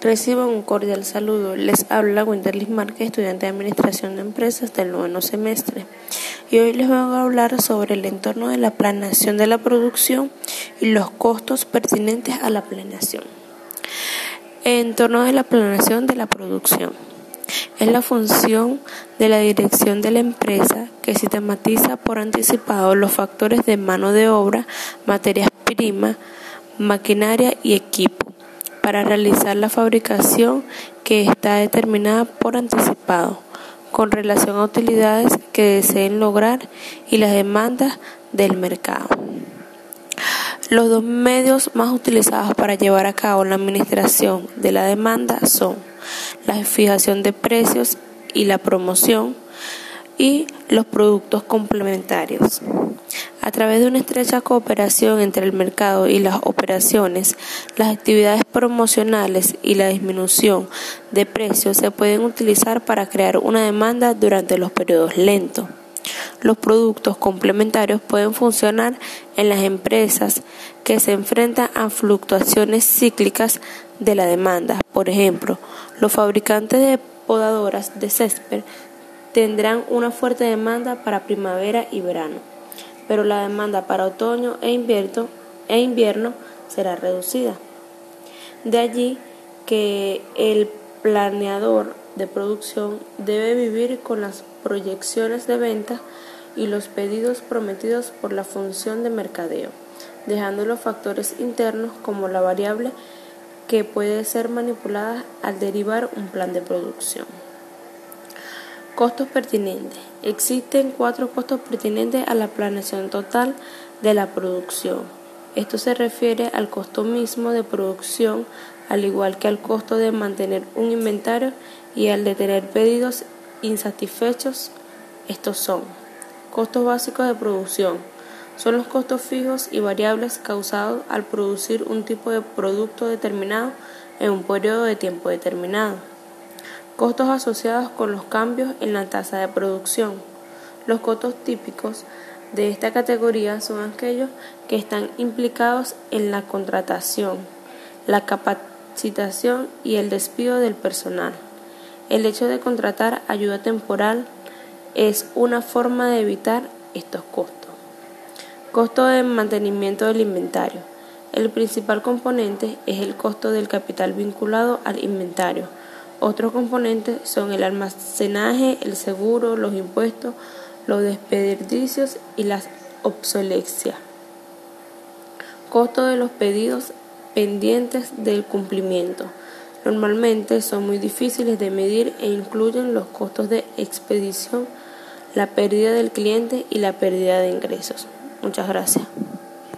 Reciban un cordial saludo. Les habla Winterlis Márquez, estudiante de Administración de Empresas del noveno semestre. Y hoy les voy a hablar sobre el entorno de la planeación de la producción y los costos pertinentes a la planeación. Entorno de la planeación de la producción. Es la función de la dirección de la empresa que sistematiza por anticipado los factores de mano de obra, materias primas, maquinaria y equipo para realizar la fabricación que está determinada por anticipado con relación a utilidades que deseen lograr y las demandas del mercado. Los dos medios más utilizados para llevar a cabo la administración de la demanda son la fijación de precios y la promoción y los productos complementarios. A través de una estrecha cooperación entre el mercado y las operaciones, las actividades promocionales y la disminución de precios se pueden utilizar para crear una demanda durante los periodos lentos. Los productos complementarios pueden funcionar en las empresas que se enfrentan a fluctuaciones cíclicas de la demanda. Por ejemplo, los fabricantes de podadoras de césped tendrán una fuerte demanda para primavera y verano pero la demanda para otoño e invierno, e invierno será reducida. De allí que el planeador de producción debe vivir con las proyecciones de venta y los pedidos prometidos por la función de mercadeo, dejando los factores internos como la variable que puede ser manipulada al derivar un plan de producción. Costos pertinentes. Existen cuatro costos pertinentes a la planeación total de la producción. Esto se refiere al costo mismo de producción, al igual que al costo de mantener un inventario y al de tener pedidos insatisfechos. Estos son costos básicos de producción. Son los costos fijos y variables causados al producir un tipo de producto determinado en un periodo de tiempo determinado. Costos asociados con los cambios en la tasa de producción. Los costos típicos de esta categoría son aquellos que están implicados en la contratación, la capacitación y el despido del personal. El hecho de contratar ayuda temporal es una forma de evitar estos costos. Costo de mantenimiento del inventario. El principal componente es el costo del capital vinculado al inventario otros componentes son el almacenaje, el seguro, los impuestos, los desperdicios y la obsolescencia. Costo de los pedidos pendientes del cumplimiento. Normalmente son muy difíciles de medir e incluyen los costos de expedición, la pérdida del cliente y la pérdida de ingresos. Muchas gracias.